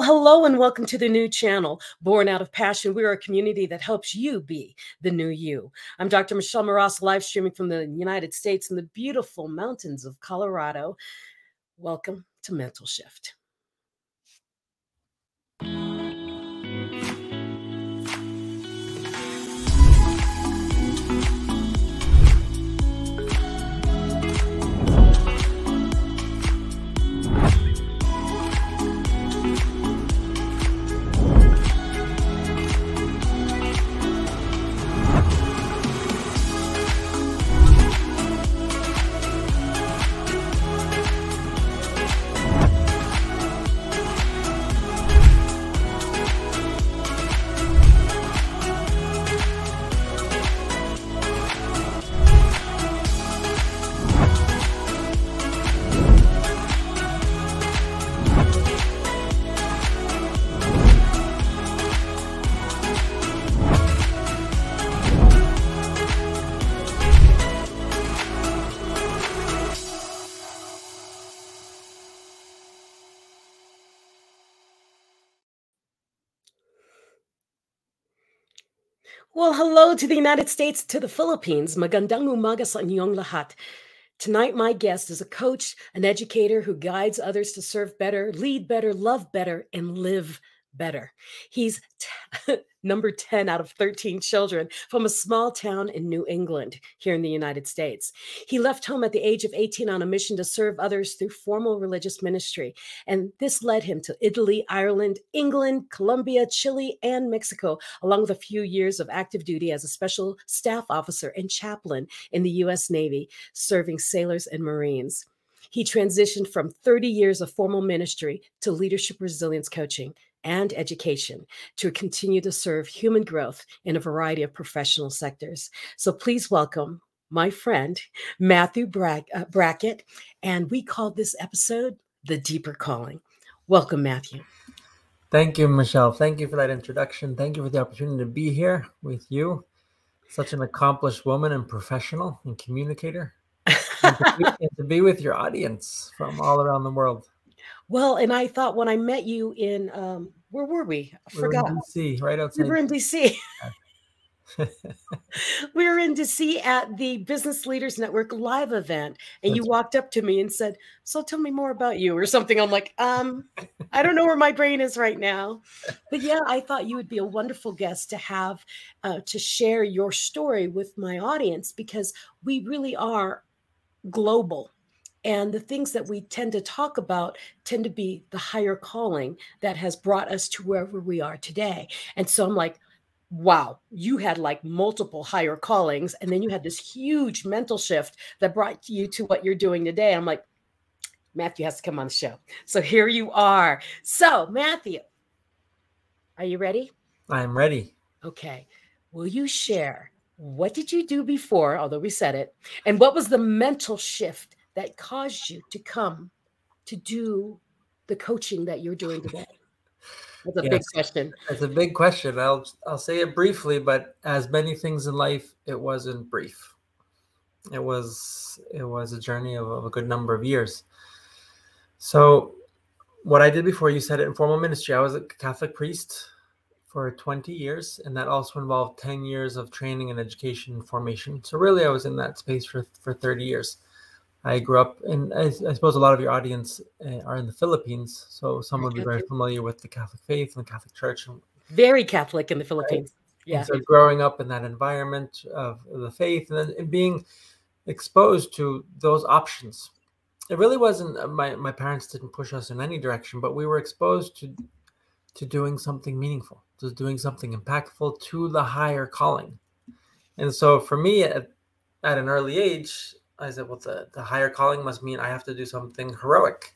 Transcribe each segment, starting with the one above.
Well, hello and welcome to the new channel, Born Out of Passion. We're a community that helps you be the new you. I'm Dr. Michelle Moras, live streaming from the United States in the beautiful mountains of Colorado. Welcome to Mental Shift. Well, hello to the United States, to the Philippines. Magandang umaga sa inyong lahat. Tonight, my guest is a coach, an educator who guides others to serve better, lead better, love better, and live better. He's t- number 10 out of 13 children from a small town in New England here in the United States. He left home at the age of 18 on a mission to serve others through formal religious ministry. And this led him to Italy, Ireland, England, Colombia, Chile, and Mexico, along with a few years of active duty as a special staff officer and chaplain in the U.S. Navy, serving sailors and Marines. He transitioned from 30 years of formal ministry to leadership resilience coaching and education to continue to serve human growth in a variety of professional sectors. So please welcome my friend, Matthew uh, Brackett. And we called this episode The Deeper Calling. Welcome, Matthew. Thank you, Michelle. Thank you for that introduction. Thank you for the opportunity to be here with you. Such an accomplished woman and professional and communicator. and, to be, and to be with your audience from all around the world. Well, and I thought when I met you in um, where were we? I We're forgot. in DC, right outside. We were in DC. we were in DC at the Business Leaders Network live event, and you walked up to me and said, "So tell me more about you," or something. I'm like, um, I don't know where my brain is right now, but yeah, I thought you would be a wonderful guest to have uh, to share your story with my audience because we really are global. And the things that we tend to talk about tend to be the higher calling that has brought us to wherever we are today. And so I'm like, wow, you had like multiple higher callings, and then you had this huge mental shift that brought you to what you're doing today. I'm like, Matthew has to come on the show. So here you are. So, Matthew, are you ready? I am ready. Okay. Will you share what did you do before, although we said it, and what was the mental shift that caused you to come to do the coaching that you're doing today? That's a big question. It's a big question. I'll I'll say it briefly, but as many things in life, it wasn't brief. It was it was a journey of, of a good number of years. So, what I did before you said it in formal ministry, I was a Catholic priest for 20 years, and that also involved 10 years of training and education and formation. So, really, I was in that space for for 30 years. I grew up in, I, I suppose a lot of your audience uh, are in the Philippines. So some would be very familiar with the Catholic faith and the Catholic Church. And Very Catholic in the Philippines. Yeah. And so growing up in that environment of the faith and then and being exposed to those options. It really wasn't uh, my my parents didn't push us in any direction, but we were exposed to to doing something meaningful, to doing something impactful to the higher calling. And so for me at, at an early age, I said, well, the, the higher calling must mean I have to do something heroic.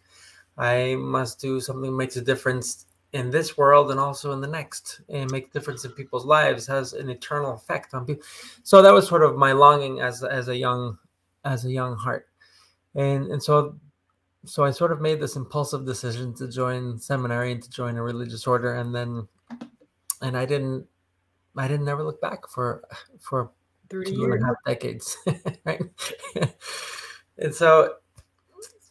I must do something that makes a difference in this world and also in the next and make difference in people's lives has an eternal effect on people so that was sort of my longing as as a young as a young heart and and so so i sort of made this impulsive decision to join seminary and to join a religious order and then and i didn't i didn't never look back for for Thirty two and years. a half decades right? And so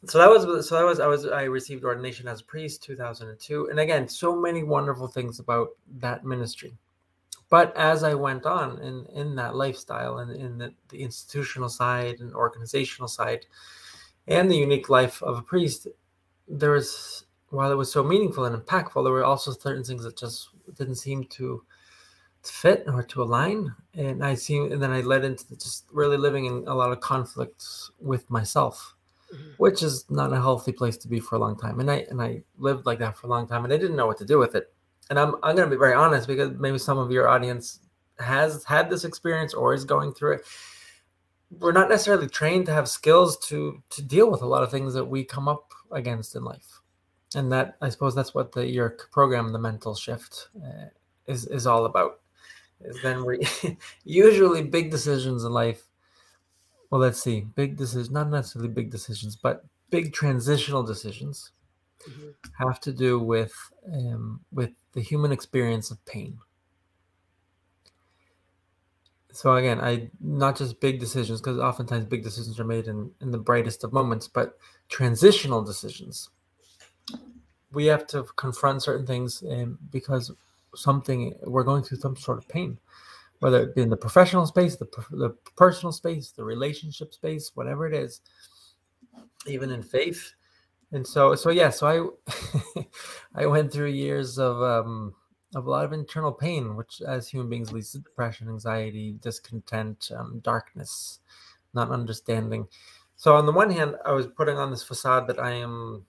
so that was so that was i was i received ordination as a priest 2002 and again so many wonderful things about that ministry. But as i went on in in that lifestyle and in the, the institutional side and organizational side and the unique life of a priest there was while it was so meaningful and impactful there were also certain things that just didn't seem to to fit or to align and i see and then i led into just really living in a lot of conflicts with myself Mhm. which is not a healthy place to be for a long time. And I and I lived like that for a long time, and I didn't know what to do with it. And I'm I'm going to be very honest because maybe some of your audience has had this experience or is going through it. We're not necessarily trained to have skills to to deal with a lot of things that we come up against in life, and that I suppose that's what the your program, the mental shift, uh, is is all about. Is then we usually big decisions in life well let's see big decisions not necessarily big decisions but big transitional decisions Mhm. have to do with um, with the human experience of pain so again i not just big decisions because oftentimes big decisions are made in in the brightest of moments but transitional decisions we have to confront certain things um, because something we're going through some sort of pain whether it be in the professional space, the, the personal space, the relationship space, whatever it is, even in faith. And so, so yeah, so I, I went through years of um, of a lot of internal pain, which as human beings leads to depression, anxiety, discontent, um, darkness, not understanding. So on the one hand, I was putting on this facade that I am,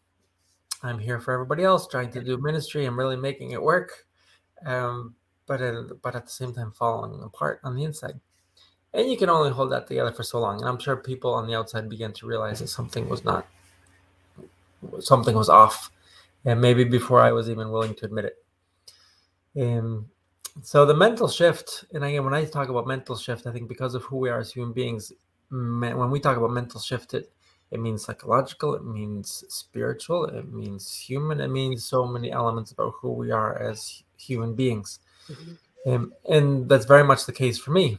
I'm here for everybody else, trying to do ministry. I'm really making it work. Um, but but at the same time falling apart on the inside. And you can only hold that together for so long. And I'm sure people on the outside began to realize that something was not, something was off, and maybe before I was even willing to admit it. Um, so the mental shift, and again, when I talk about mental shift, I think because of who we are as human beings, when we talk about mental shift, it it means psychological, it means spiritual, it means human, it means so many elements about who we are as human beings. Mhm. Um, and that's very much the case for me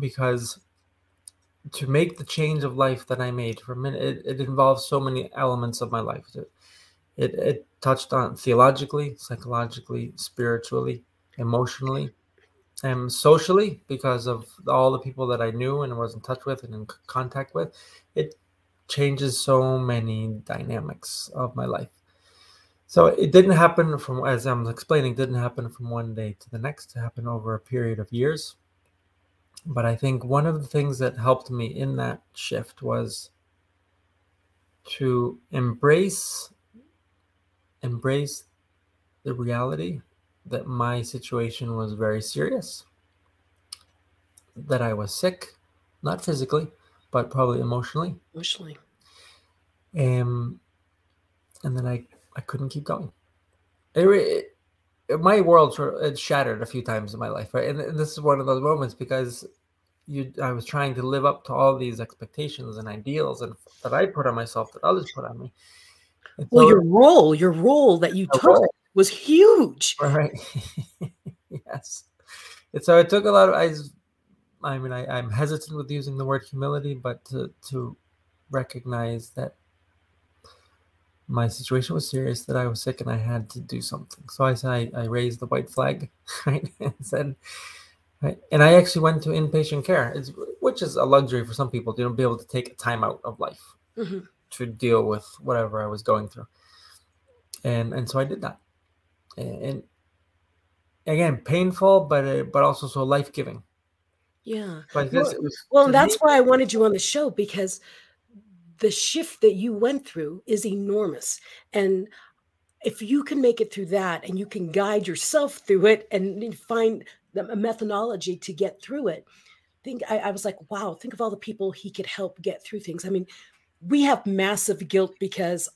because to make the change of life that I made for a minute, it, it involves so many elements of my life. It, it, it touched on theologically, psychologically, spiritually, emotionally, and socially because of all the people that I knew and was in touch with and in contact with. It changes so many dynamics of my life. So it didn't happen from, as I'm explaining, didn't happen from one day to the next. It happened over a period of years. But I think one of the things that helped me in that shift was to embrace embrace the reality that my situation was very serious, that I was sick, not physically, but probably emotionally, Emotionally. um, and then I I couldn't keep going. It, it, my world sort of, it shattered a few times in my life, right? And, and this is one of those moments because you I was trying to live up to all these expectations and ideals and that I put on myself that others put on me. And Well, so- your role, your role that you took role. was huge. right yes and so it took a lot of i i mean I, i'm hesitant with using the word humility but to to recognize that my situation was serious that i was sick and i had to do something so i said i, I raised the white flag right and said right and i actually went to inpatient care it's, which is a luxury for some people to be able to take a time out of life Mhm. to deal with whatever I was going through. And and so I did that. And again painful, but uh, but also so life giving. Yeah. Well, was Well, and that's me- why I wanted you on the show because the shift that you went through is enormous. And if you can make it through that and you can guide yourself through it and find the- a methodology to get through it, think I, I was like, wow, think of all the people he could help get through things. I mean, we have massive guilt because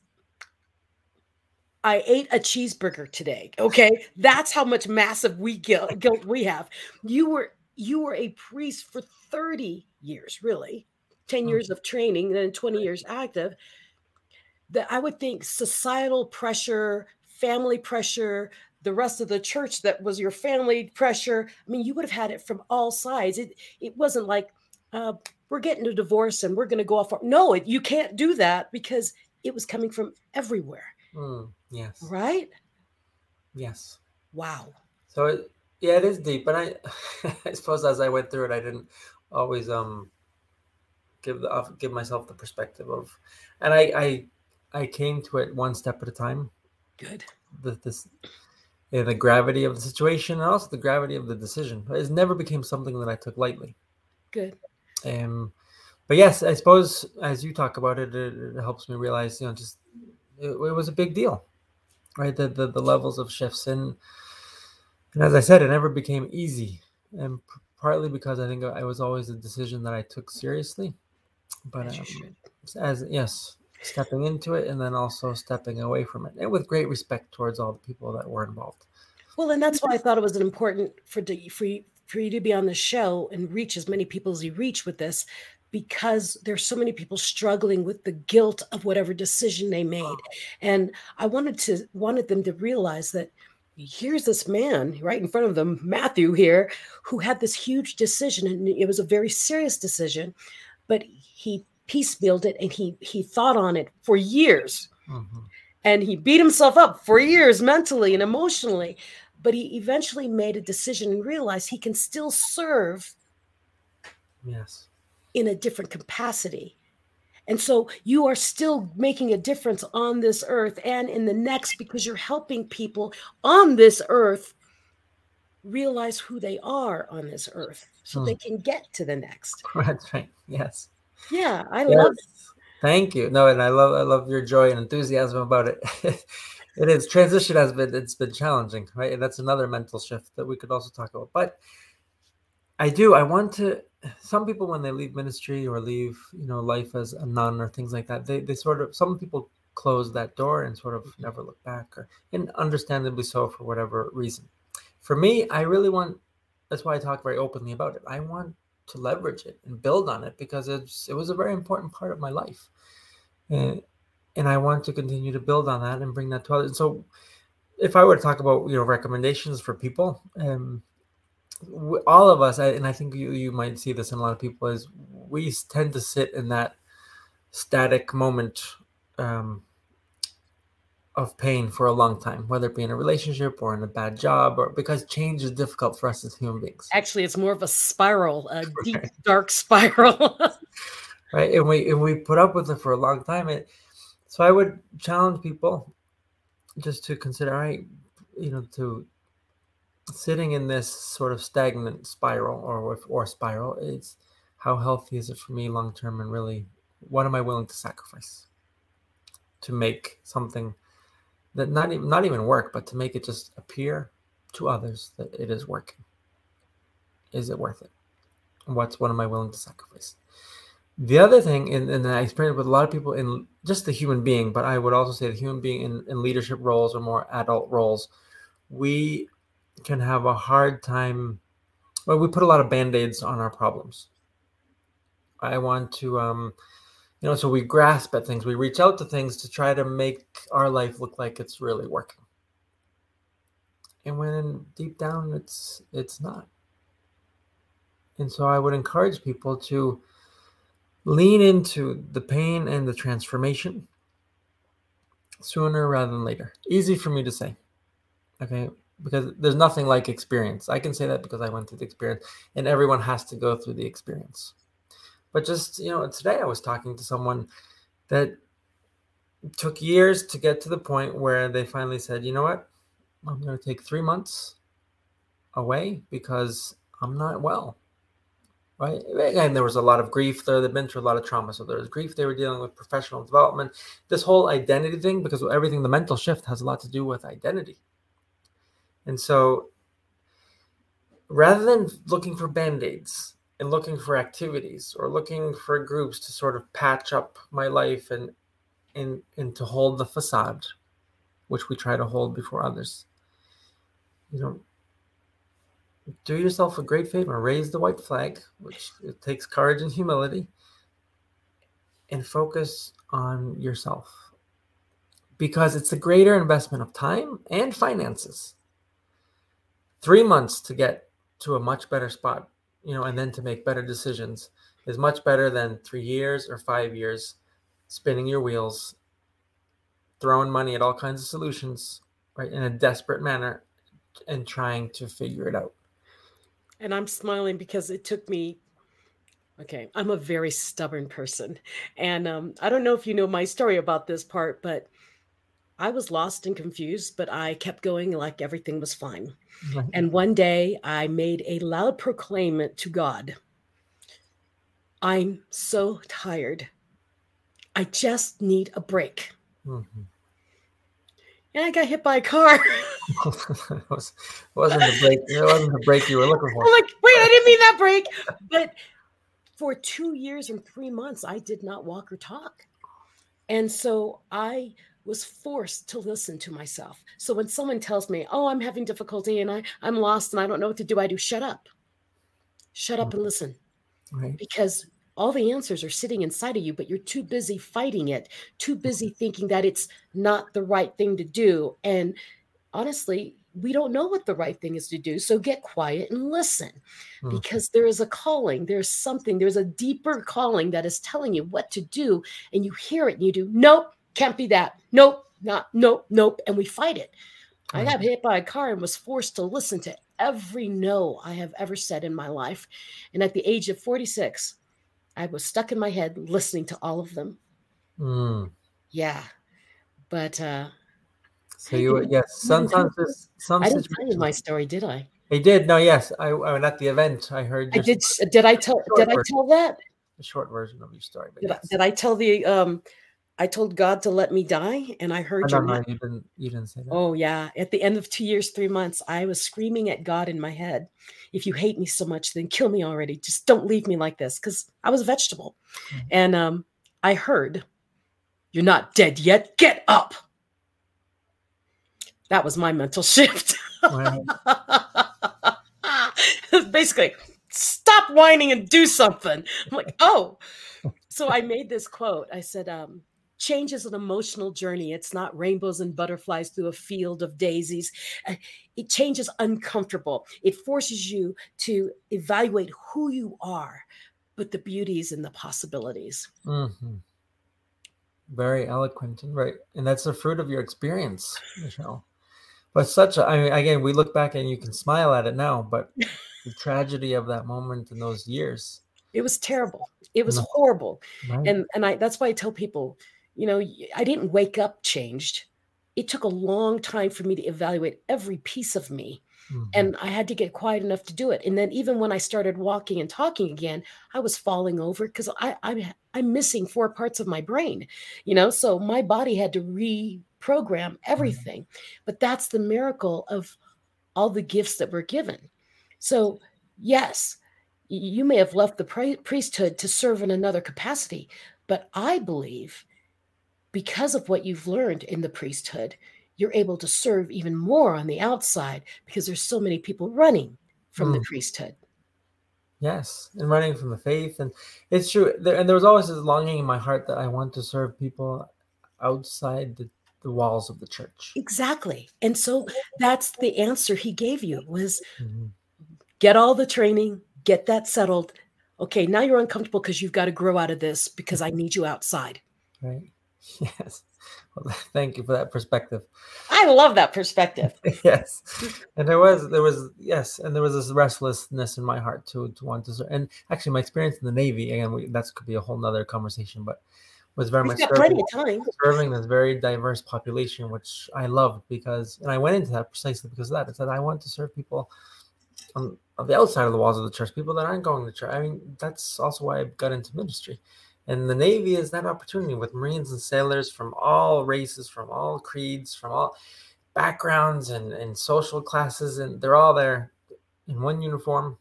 I ate a cheeseburger today. Okay. That's how much massive we guilt, guilt we have. You were you were a priest for 30 years, really. 10 Mm. years of training, then 20 years active. That I would think societal pressure, family pressure, the rest of the church that was your family pressure. I mean, you would have had it from all sides. It it wasn't like uh, we're getting a divorce and we're going to go off. our-" No, it, you can't do that because it was coming from everywhere, Mm, yes, right? yes. Wow. So it, yeah, it is deep, but I I suppose as I went through it, I didn't always um give the give myself the perspective of, and I I I came to it one step at a time. Good. The this. Yeah, the gravity of the situation and also the gravity of the decision. It never became something that I took lightly. Good. Um, but yes, I suppose as you talk about it, it, it helps me realize, you know, just it, it was a big deal, right? The, the the levels of shifts and and as I said, it never became easy, and p- partly because I think it was always a decision that I took seriously. But As um, as yes, stepping into it and then also stepping away from it, and with great respect towards all the people that were involved. Well, and that's why I thought it was important for the, for you, for you to be on the show and reach as many people as you reach with this, because there's so many people struggling with the guilt of whatever decision they made, and I wanted to wanted them to realize that here's this man right in front of them, Matthew here, who had this huge decision, and it was a very serious decision, but he piecemealed it and he he thought on it for years Mhm. and he beat himself up for years mentally and emotionally but he eventually made a decision and realized he can still serve Yes. in a different capacity and so you are still making a difference on this earth and in the next because you're helping people on this earth realize who they are on this earth so they hmm. can get to the next That's right. Yes. yeah i love it Thank you. No, and I love I love your joy and enthusiasm about it. it is transition has been it's been challenging, right? And that's another mental shift that we could also talk about. But I do. I want to. Some people when they leave ministry or leave, you know, life as a nun or things like that, they they sort of some people close that door and sort of never look back, or and understandably so for whatever reason. For me, I really want. That's why I talk very openly about it. I want to leverage it and build on it because it's it was a very important part of my life and, and i want to continue to build on that and bring that to others so if i were to talk about you know recommendations for people um all of us and i think you you might see this in a lot of people is we tend to sit in that static moment um of pain for a long time whether it be in a relationship or in a bad job or because change is difficult for us as human beings actually it's more of a spiral a deep Right. dark spiral right and we and we put up with it for a long time it so i would challenge people just to consider all right you know to sitting in this sort of stagnant spiral or or spiral is how healthy is it for me long term and really what am i willing to sacrifice? To make something that not even not even work but to make it just appear to others that it is working. Is it worth it? What's what am i willing to sacrifice? The other thing, and, and I experience with a lot of people in just the human being, but I would also say the human being in, in leadership roles or more adult roles, we can have a hard time. Well, we put a lot of band aids on our problems. I want to, um, you know, so we grasp at things, we reach out to things to try to make our life look like it's really working. And when deep down, it's it's not. And so I would encourage people to lean into the pain and the transformation sooner rather than later. Easy for me to say. Okay. Because there's nothing like experience. I can say that because I went through the experience, and everyone has to go through the experience. But just, you know, today I was talking to someone that took years to get to the point where they finally said, you know what? I'm going to take three months away because I'm not well. Right. And there was a lot of grief there. They've been through a lot of trauma. So there was grief. They were dealing with professional development, this whole identity thing, because everything, the mental shift has a lot to do with identity. And so rather than looking for band aids and looking for activities or looking for groups to sort of patch up my life and and and to hold the facade which we try to hold before others you know do yourself a great favor raise the white flag which it takes courage and humility and focus on yourself. Because it's a greater investment of time and finances three months to get to a much better spot, you know, and then to make better decisions is much better than three years or five years spinning your wheels, throwing money at all kinds of solutions, right, in a desperate manner and trying to figure it out. And I'm smiling because it took me Okay, I'm a very stubborn person. And um, I don't know if you know my story about this part, but I was lost and confused, but I kept going like everything was fine. Right. And one day I made a loud proclaimment to God I'm so tired. I just need a break. Mm-hmm. And I got hit by a car. it was, wasn't the break. It wasn't the break you were looking for. I'm like, wait, I didn't mean that break. But for two years and three months, I did not walk or talk. And so I was forced to listen to myself. So when someone tells me, "Oh, I'm having difficulty and I I'm lost and I don't know what to do," I do shut up. Shut up and listen. Right. Because all the answers are sitting inside of you, but you're too busy fighting it, too busy thinking that it's not the right thing to do. And honestly, we don't know what the right thing is to do. So get quiet and listen mm. because there is a calling. There's something, there's a deeper calling that is telling you what to do. And you hear it and you do, nope, can't be that. Nope, not nope, nope. And we fight it. I got hit by a car and was forced to listen to every no I have ever said in my life. And at the age of 46, I was stuck in my head listening to all of them. Mm. Yeah. But uh so you yes, sometimes this some I didn't tell you my story, did I? I did. No, yes. I, I at the event I heard I did did I tell did I tell that? The short version of your story. Did, yes. I, did I tell the um I told God to let me die, and I heard oh, no, no, you didn't. You didn't say that. Oh yeah. At the end of two years, three months, I was screaming at God in my head, "If you hate me so much, then kill me already. Just don't leave me like this." Because I was a vegetable, mm-hmm. and um, I heard, "You're not dead yet. Get up." That was my mental shift. Basically, stop whining and do something. I'm like, oh. So I made this quote. I said, um, change is an emotional journey. It's not rainbows and butterflies through a field of daisies. Uh, it changes uncomfortable. It forces you to evaluate who you are, but the beauties and the possibilities. Mm-hmm. Very eloquent and right, and that's the fruit of your experience, Michelle. But such a, I mean, again, we look back and you can smile at it now, but the tragedy of that moment in those years. It was terrible. It was horrible, right. and and I that's why I tell people you know, I didn't wake up changed. It took a long time for me to evaluate every piece of me. Mm-hmm. And I had to get quiet enough to do it. And then even when I started walking and talking again, I was falling over because I, I I'm missing four parts of my brain, you know. So my body had to reprogram mm-hmm. everything. Mm-hmm. But that's the miracle of all the gifts that were given. So yes, you may have left the priesthood to serve in another capacity, but I believe because of what you've learned in the priesthood, you're able to serve even more on the outside because there's so many people running from mm. the priesthood. Yes, and running from the faith, and it's true. There, and there was always this longing in my heart that I want to serve people outside the, the walls of the church. Exactly, and so that's the answer he gave you was mm-hmm. get all the training, get that settled. Okay, now you're uncomfortable because you've got to grow out of this because I need you outside. Right. Yes. Well, thank you for that perspective. I love that perspective. yes. And there was there was yes, and there was this restlessness in my heart to to want to serve. And actually my experience in the Navy, again, we, that could be a whole nother conversation, but was very We've much serving, serving this very diverse population, which I loved because and I went into that precisely because of that. I said I want to serve people on, on the outside of the walls of the church, people that aren't going to church. I mean, that's also why I got into ministry. And the Navy is that opportunity with Marines and sailors from all races, from all creeds, from all backgrounds and, and social classes, and they're all there in one uniform,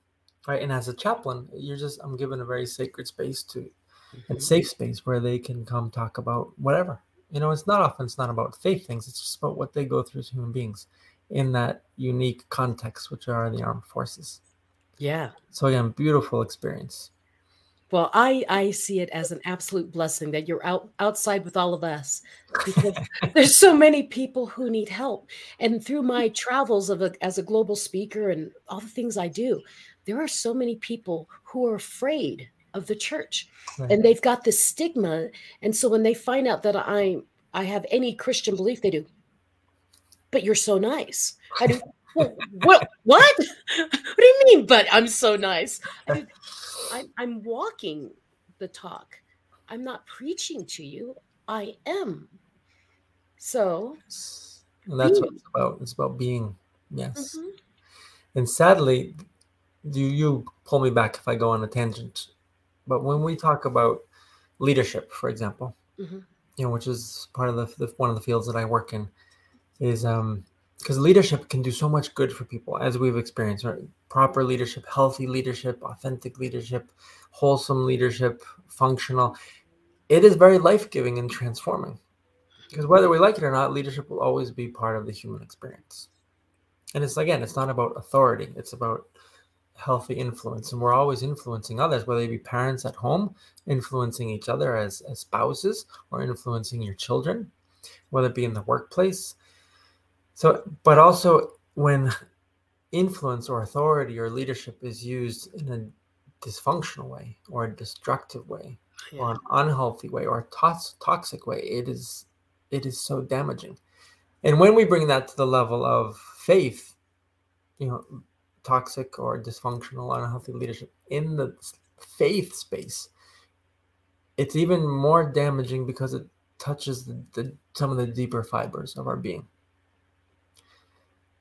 right? And as a chaplain, you're just I'm given a very sacred space to Mm-hmm. and safe space where they can come talk about whatever. You know, it's not often it's not about faith things, it's just about what they go through as human beings in that unique context, which are the armed forces. Yeah. So again, beautiful experience. Well, I I see it as an absolute blessing that you're out outside with all of us because there's so many people who need help. And through my mm-hmm. travels of a, as a global speaker and all the things I do, there are so many people who are afraid of the church Right. and they've got this stigma. And so when they find out that I I have any Christian belief, they do. But you're so nice. I do. Well, what? What? What do you mean? But I'm so nice. I, I'm, I'm walking the talk. I'm not preaching to you. I am. So, And that's what it's about. It's about being. Yes. mhm. And sadly, you you pull me back if I go on a tangent. But when we talk about leadership, for example, Mhm. you know, which is part of the, the one of the fields that I work in, is um because leadership can do so much good for people as we've experienced. Right? Proper leadership, healthy leadership, authentic leadership, wholesome leadership, functional. It is very life giving and transforming. Because whether we like it or not, leadership will always be part of the human experience. And it's again, it's not about authority, it's about healthy influence. And we're always influencing others, whether they be parents at home, influencing each other as, as spouses, or influencing your children, whether it be in the workplace. So, but also when influence or authority or leadership is used in a dysfunctional way or a destructive way or an unhealthy way or a tos- toxic way it is it is so damaging. And when we bring that to the level of faith you know toxic or dysfunctional unhealthy leadership in the faith space it's even more damaging because it touches the, the some of the deeper fibers of our being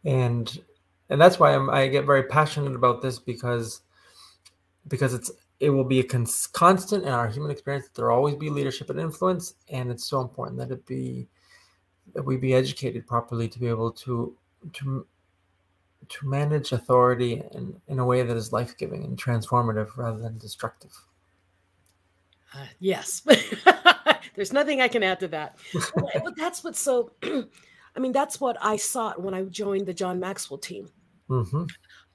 and and that's why I'm, i get very passionate about this because because it's it will be a cons- constant in our human experience that there will always be leadership and influence and it's so important that it be that we be educated properly to be able to to to manage authority in, in a way that is life-giving and transformative rather than destructive Uh, yes. There's nothing I can add to that. But, but that's what's so, I mean, that's what I sought when I joined the John Maxwell team. hmm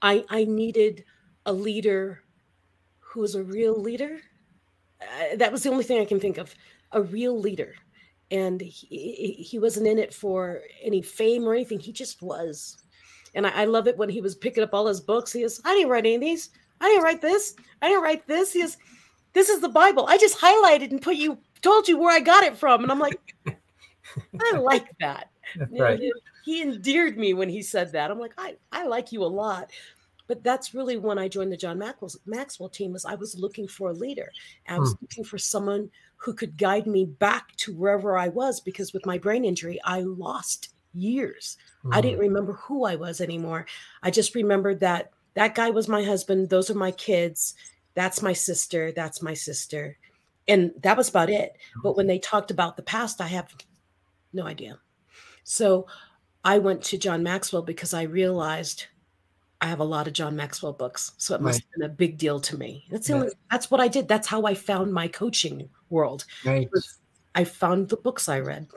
I, I needed a leader who was a real leader. Uh, that was the only thing I can think of a real leader. And he, he- wasn't in it for any fame or anything. He just was. And I, I love it when he was picking up all his books. He goes, I didn't write any of these. I didn't write this. I didn't write this. He goes, This is the Bible. I just highlighted and put you, told you where I got it from. And I'm like, I like that. That's right he- endeared me when he said that. I'm like, I, I like you a lot. But that's really when I joined the John Maxwell, Maxwell team was I was looking for a leader. I was looking for someone who could guide me back to wherever I was because with my brain injury, I lost years. I Mm. didn't remember who I was anymore. I just remembered that that guy was my husband. Those are my kids. That's my sister. That's my sister. And that was about it. But when they talked about the past, I have no idea. So I went to John Maxwell because I realized I have a lot of John Maxwell books. So it must Right. have been a big deal to me. That's the Yeah. only, that's what I did. That's how I found my coaching world. right I found the books I read.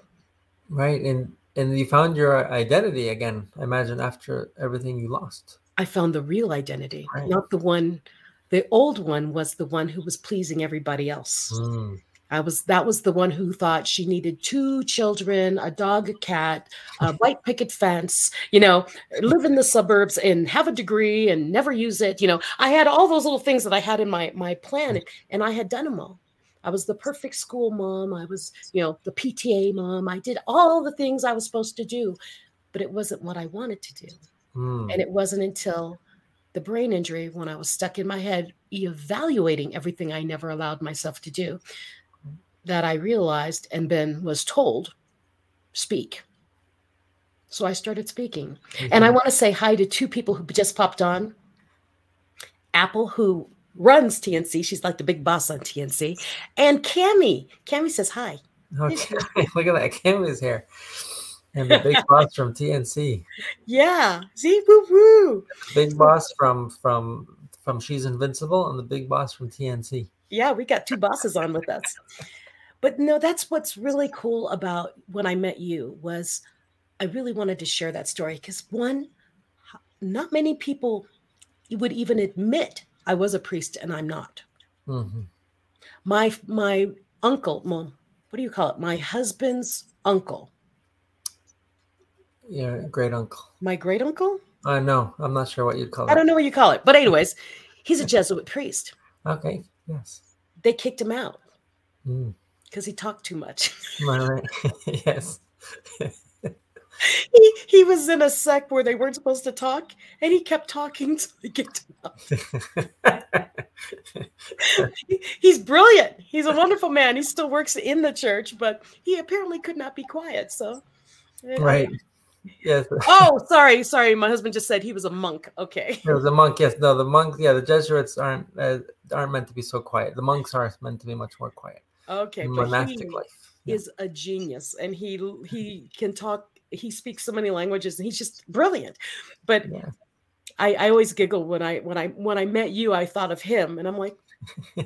right and and you found your identity again i imagine after everything you lost I found the real identity, Right. not the one. The old one was the one who was pleasing everybody else. Mm. I was that was the one who thought she needed two children, a dog, a cat, a white picket fence, you know, live in the suburbs and have a degree and never use it. You know, I had all those little things that I had in my my plan, and I had done them all. I was the perfect school mom. I was, you know, the PTA mom. I did all the things I was supposed to do, but it wasn't what I wanted to do. Mm. And it wasn't until the brain injury when I was stuck in my head evaluating everything I never allowed myself to do that I realized and then was told, speak. So I started speaking. And I mm-hmm. want to say hi to two people who just popped on. Apple, who runs TNC. She's like the big boss on TNC. And Cami. Cami says hi. Oh, okay, look at that. Cammy's here. And the big boss from TNC. Yeah. See, woo woo. Big boss from from from She's Invincible and the big boss from TNC. Yeah, we got two bosses on with us. But no, that's what's really cool about when I met you was I really wanted to share that story because one, not many people would even admit I was a priest and I'm not. hmm My my uncle, mom, what do you call it? My husband's uncle, Yeah, great uncle. my great uncle. I know. I'm not sure what you'd call it. I don't know what you call it, but anyways, he's a Jesuit priest. Okay. Yes. They kicked him out Mm. Because he talked too much. Right. yes. he, he was in a sect where they weren't supposed to talk, and he kept talking, so they kicked him out. He- He's brilliant. He's a wonderful man. He still works in the church, but he apparently could not be quiet. So, right. Yes. Oh, sorry, sorry. My husband just said he was a monk. Okay. There was a monk. Yes. No, the monk. Yeah, the Jesuits aren't uh, aren't meant to be so quiet. The monks are meant to be much more quiet. Okay. But Monastic he life. Yeah. is a genius, and he he can talk. He speaks so many languages, and he's just brilliant. But Yeah. I, I always giggle when I when I when I met you. I thought of him, and I'm like,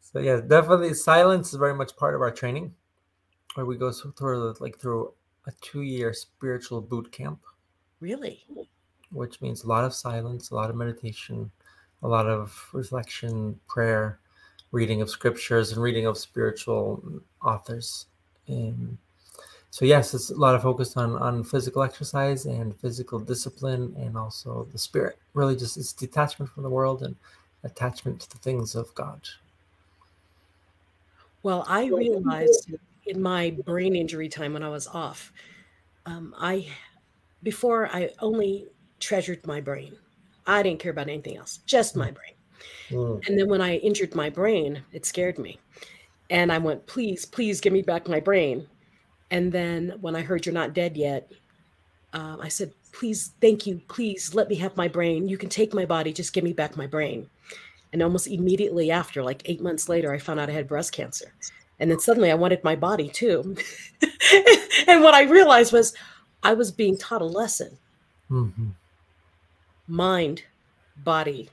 so yeah, definitely silence is very much part of our training, where we go through through, like through a two year spiritual boot camp, really? which means a lot of silence, a lot of meditation, a lot of reflection, prayer, reading of scriptures, and reading of spiritual authors. And so yes, it's a lot of focus on on physical exercise and physical discipline, and also the spirit. Really, just it's detachment from the world and attachment to the things of God. Well, I realized in my brain injury time when I was off, um, I before I only treasured my brain. I didn't care about anything else, just my brain. Mm. And then when I injured my brain, it scared me. And I went, please, please give me back my brain. And then when I heard you're not dead yet, um, I said, please, thank you, please let me have my brain. You can take my body, just give me back my brain. And almost immediately after, like eight months later, I found out I had breast cancer. And then suddenly I wanted my body too. and what I realized was I was being taught a lesson Mhm. mind, body,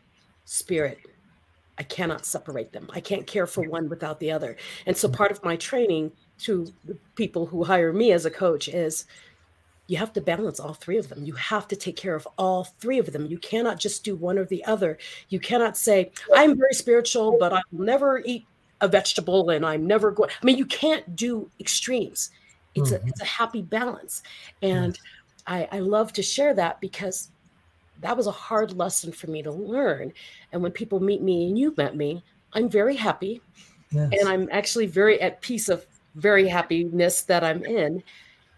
spirit. I cannot separate them. I can't care for one without the other. And so part of my training to the people who hire me as a coach is you have to balance all three of them. You have to take care of all three of them. You cannot just do one or the other. You cannot say, I'm very spiritual, but I will never eat a vegetable and I'm never going. I mean, you can't do extremes. It's a Mhm. it's a happy balance. And I, I love to share that because that was a hard lesson for me to learn. And when people meet me and you met me, I'm very happy Yes. and I'm actually very at peace of very happiness that I'm in.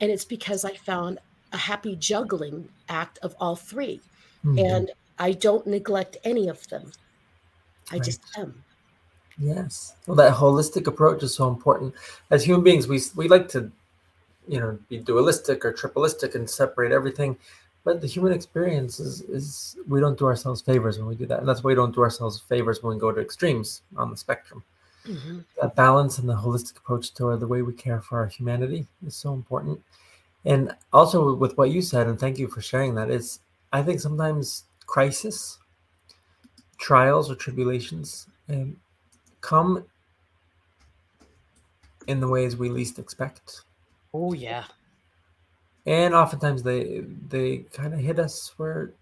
And it's because I found a happy juggling act of all 3 Mhm. And I don't neglect any of them. I Right. just am. Yes. Well, that holistic approach is so important. As human beings, we we like to, you know, be dualistic or tripleistic and separate everything. But the human experience is, is we don't do ourselves favors when we do that. And that's why we don't do ourselves favors when we go to extremes on the spectrum. Mhm. That balance and the holistic approach to the way we care for our humanity is so important. And also with what you said, and thank you for sharing that, is I think sometimes crisis, trials or tribulations um, come in the ways we least expect Oh, yeah. And oftentimes they they kind of hit us where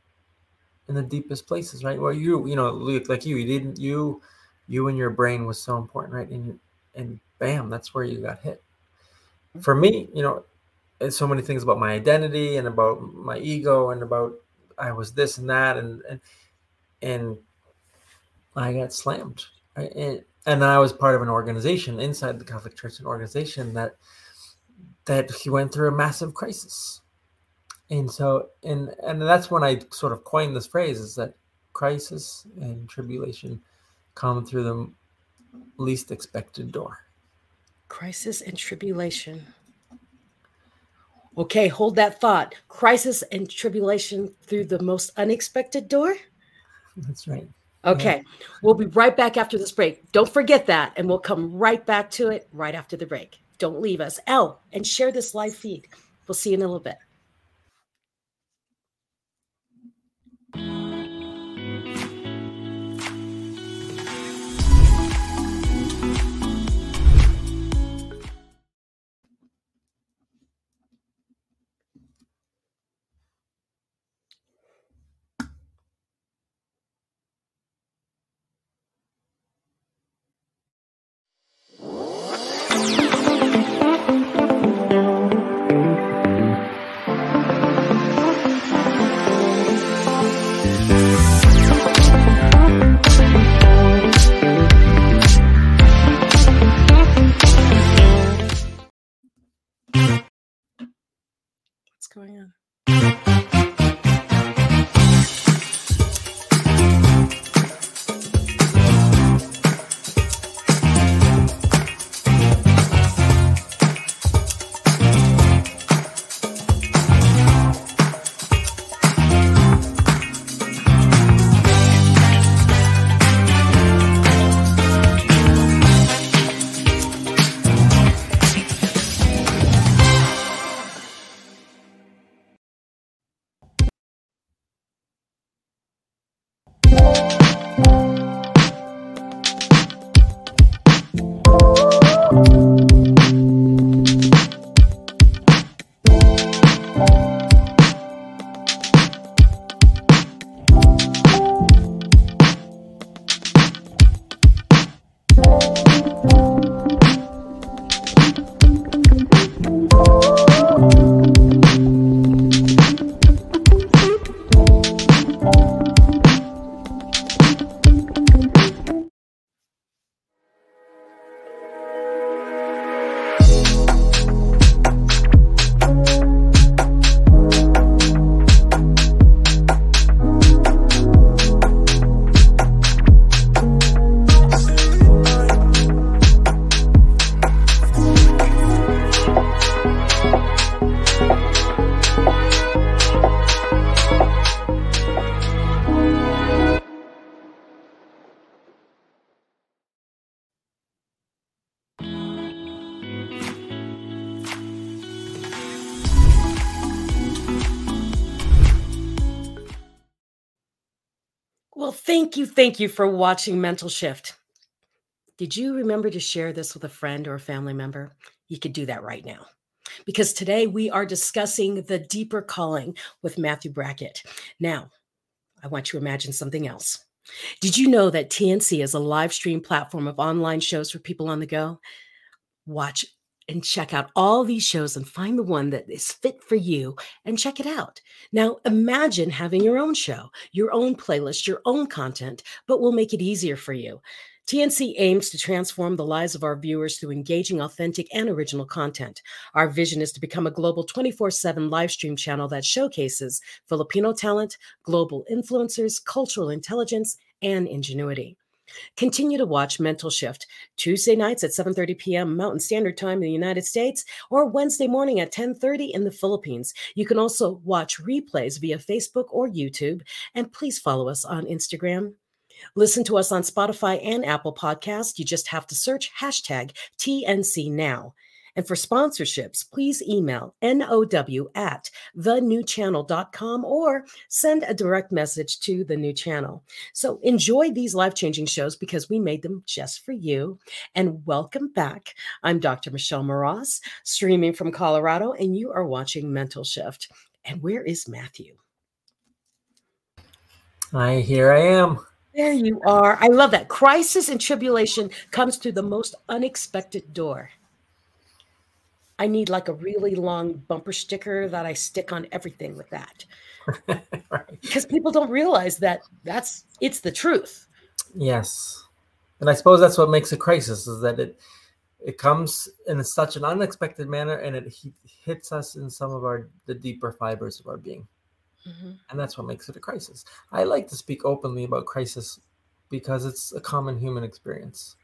in the deepest places right? Where you you know Luke, like you you didn't you you and your brain was so important right? And and bam that's where you got hit. Mm-hmm. For me you know it's so many things about my identity and about my ego and about i was this and that and and and i got slammed right? and and i was part of an organization inside the catholic church an organization that that he went through a massive crisis and so and and that's when i sort of coined this phrase is that crisis and tribulation come through the least expected door Crisis and tribulation. Okay, hold that thought. Crisis and tribulation through the most unexpected door. That's right. Okay, we'll be right back after this break. Don't forget that, and we'll come right back to it right after the break. Don't leave us. Oh, and share this live feed. We'll see you in a little bit. Thank you. Thank you for watching Mental Shift. Did you remember to share this with a friend or a family member? You could do that right now. Because today we are discussing the deeper calling with Matthew Brackett. Now, I want you to imagine something else. Did you know that TNC is a live stream platform of online shows for people on the go? Watch and check out all these shows and find the one that is fit for you and check it out. Now, imagine having your own show, your own playlist, your own content, but we'll make it easier for you. TNC aims to transform the lives of our viewers through engaging, authentic, and original content. Our vision is to become a global 24 7 live stream channel that showcases Filipino talent, global influencers, cultural intelligence, and ingenuity. Continue to watch Mental Shift Tuesday nights at 7:30 p.m. Mountain Standard Time in the United States or Wednesday morning at 10:30 in the Philippines. You can also watch replays via Facebook or YouTube and please follow us on Instagram. Listen to us on Spotify and Apple Podcast. You just have to search hashtag TNC now. And for sponsorships, please email now at thenewchannel.com or send a direct message to the new channel. So enjoy these life changing shows because we made them just for you. And welcome back. I'm Dr. Michelle Moras, streaming from Colorado, and you are watching Mental Shift. And where is Matthew? I here I am. There you are. I love that. Crisis and tribulation comes through the most unexpected door. I need like a really long bumper sticker that I stick on everything with that. right. Because people don't realize that that's it's the truth. Yes. And I suppose that's what makes a crisis is that it it comes in such an unexpected manner and it hits us in some of our the deeper fibers of our being. Mm-hmm. And that's what makes it a crisis. I like to speak openly about crisis because it's a common human experience.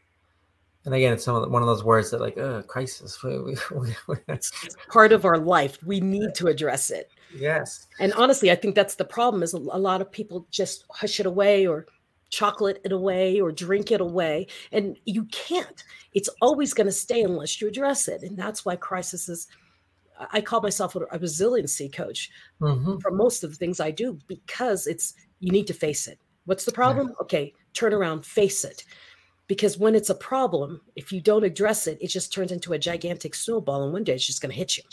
And again, it's some of the, one of those words that like, uh, crisis. It's part of our life. We need to address it. Yes. And honestly, I think that's the problem is a, lot of people just hush it away or chocolate it away or drink it away. And you can't. It's always going to stay unless you address it. And that's why crisis is I call myself a, resiliency coach Mhm. for most of the things I do because it's you need to face it. What's the problem? Okay, turn around, face it. Because when it's a problem, if you don't address it, it just turns into a gigantic snowball, and one day it's just going to hit you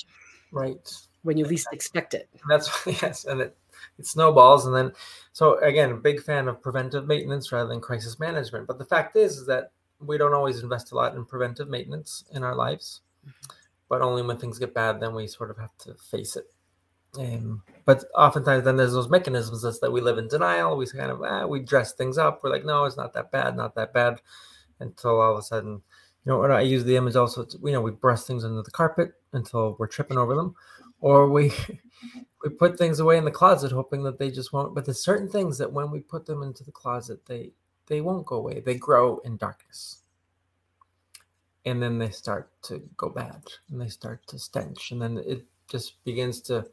Right. when you least expect it. That's yes, and it, it snowballs, and then so again, a big fan of preventive maintenance rather than crisis management. But the fact is, is that we don't always invest a lot in preventive maintenance in our lives, but only when things get bad, then we sort of have to face it. Um, but oftentimes, then there's those mechanisms that's that we live in denial. We kind of ah, we dress things up. We're like, no, it's not that bad, not that bad, until all of a sudden, you know. And I use the image also. To, you know, we brush things under the carpet until we're tripping over them, or we we put things away in the closet hoping that they just won't but there's certain things that when we put them into the closet they they won't go away they grow in darkness and then they start to go bad and they start to stench and then it just begins to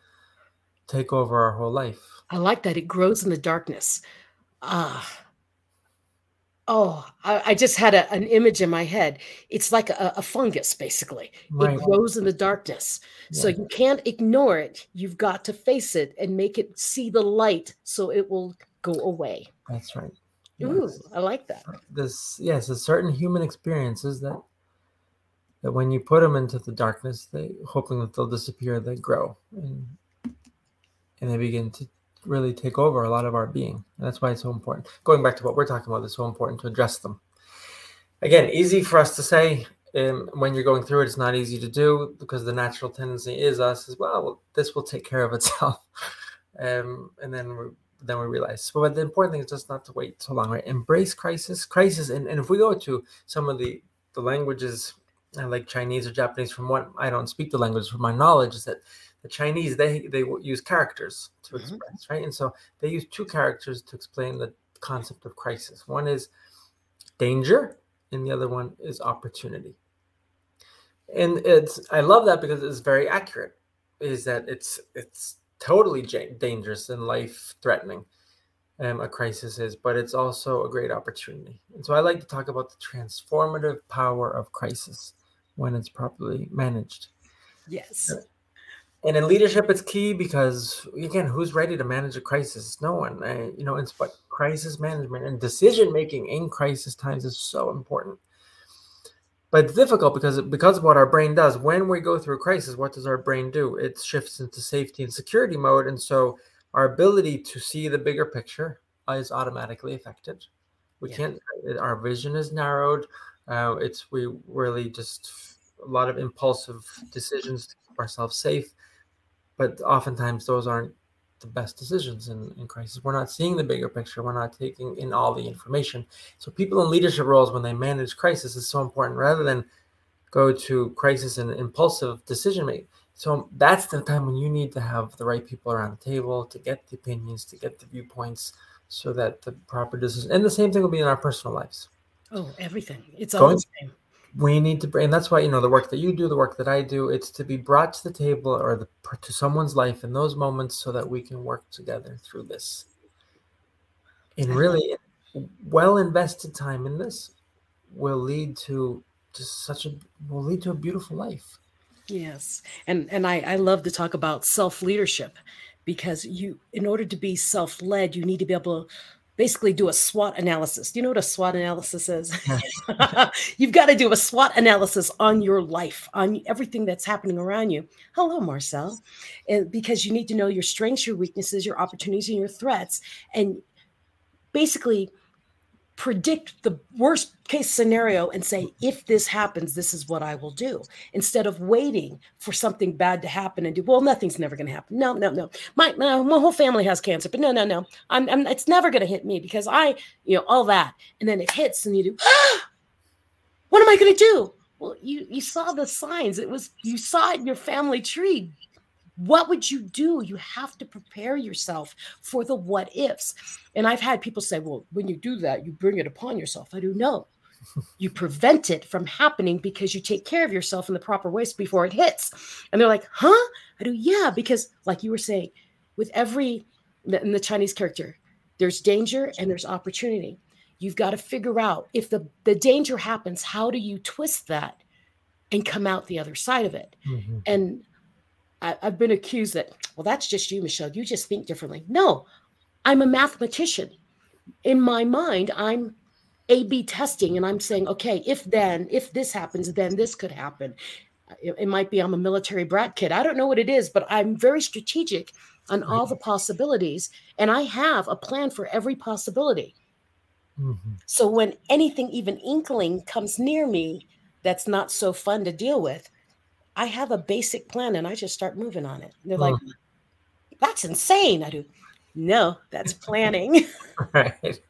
take over our whole life I like that. It grows in the darkness. Ah. Oh, I, I just had a, an image in my head. It's like a, a fungus, basically. Right. It grows in the darkness. So you can't ignore it. You've got to face it and make it see the light so it will go away. that's right Ooh, Yes. I like that. this yes there's certain human experiences that that when you put them into the darkness they hoping that they'll disappear they grow and and they begin to really take over a lot of our being. And that's why it's so important. Going back to what we're talking about it's so important to address them. Again easy for us to say um, when you're going through it it's not easy to do because the natural tendency is us as well, this will take care of itself. Um, and then we then we realize. But the important thing is just not to wait so long right? Embrace crisis crisis. And, and if we go to some of the the languages uh, like chinese or japanese from what i don't speak the language from my knowledge is that the chinese they they use characters to Mhm. express right? And so they use two characters to explain the concept of crisis. One is danger and the other one is opportunity. And it's i love that because it's very accurate is that it's it's totally ja- dangerous and life threatening um, a crisis is but it's also a great opportunity. And so i like to talk about the transformative power of crisis when it's properly managed. Yes. And in leadership it's key because again who's ready to manage a crisis? No one uh, you know it's but crisis management and decision making in crisis times is so important. But it's difficult because because of what our brain does. When we go through a crisis what does our brain do? It shifts into safety and security mode and so our ability to see the bigger picture is automatically affected. We Yeah. can't our vision is narrowed uh, it's we really just a lot of impulsive decisions to keep ourselves safe but oftentimes those aren't the best decisions in, in crisis. We're not seeing the bigger picture. We're not taking in all the information. So people in leadership roles when they manage crisis is so important. Rather than go to crisis and impulsive decision making so that's the time when you need to have the right people around the table to get the opinions to get the viewpoints so that the proper decision and the same thing will be in our personal lives. Oh, everything. It's all Going- the same. We need to bring and that's why you know the work that you do the work that i do it's to be brought to the table or the to someone's life in those moments so that we can work together through this. And really well invested time in this will lead to just such a will lead to a beautiful life. Yes. And and I, I love to talk about self-leadership because you in order to be self-led, you need to be able to basically do a SWOT analysis. Do you know what a SWOT analysis is? You've got to do a SWOT analysis on your life, on everything that's happening around you. Hello, Marcel. And eh, because you need to know your strengths, your weaknesses, your opportunities, and your threats, and basically predict the worst case scenario and say if this happens this is what i will do instead of waiting for something bad to happen and do well nothing's never going to happen. No no no. My, my my whole family has cancer but no no no. I'm, I'm it's never going to hit me because i you know all that. And then it hits and you do ah, what am i going to do? Well you you saw the signs. It was you saw it in your family tree what would you do you have to prepare yourself for the what ifs and i've had people say well when you do that you bring it upon yourself i do know you prevent it from happening because you take care of yourself in the proper ways before it hits. And they're like, huh? I do, yeah, because like you were saying, with every in the Chinese character, there's danger and there's opportunity. You've got to figure out if the, the danger happens, how do you twist that and come out the other side of it? Mm-hmm. And I, I've been accused that, well, that's just you, Michelle. You just think differently. No, I'm a mathematician. In my mind, I'm A B testing and I'm saying, okay, if then, if this happens, then this could happen. It, it might be I'm a military brat kid. I don't know what it is, but I'm very strategic on all the possibilities. And I have a plan for every possibility. Mm-hmm. So when anything, even inkling, comes near me that's not so fun to deal with, I have a basic plan and I just start moving on it. And they're like, that's insane. I do, no, that's planning. right.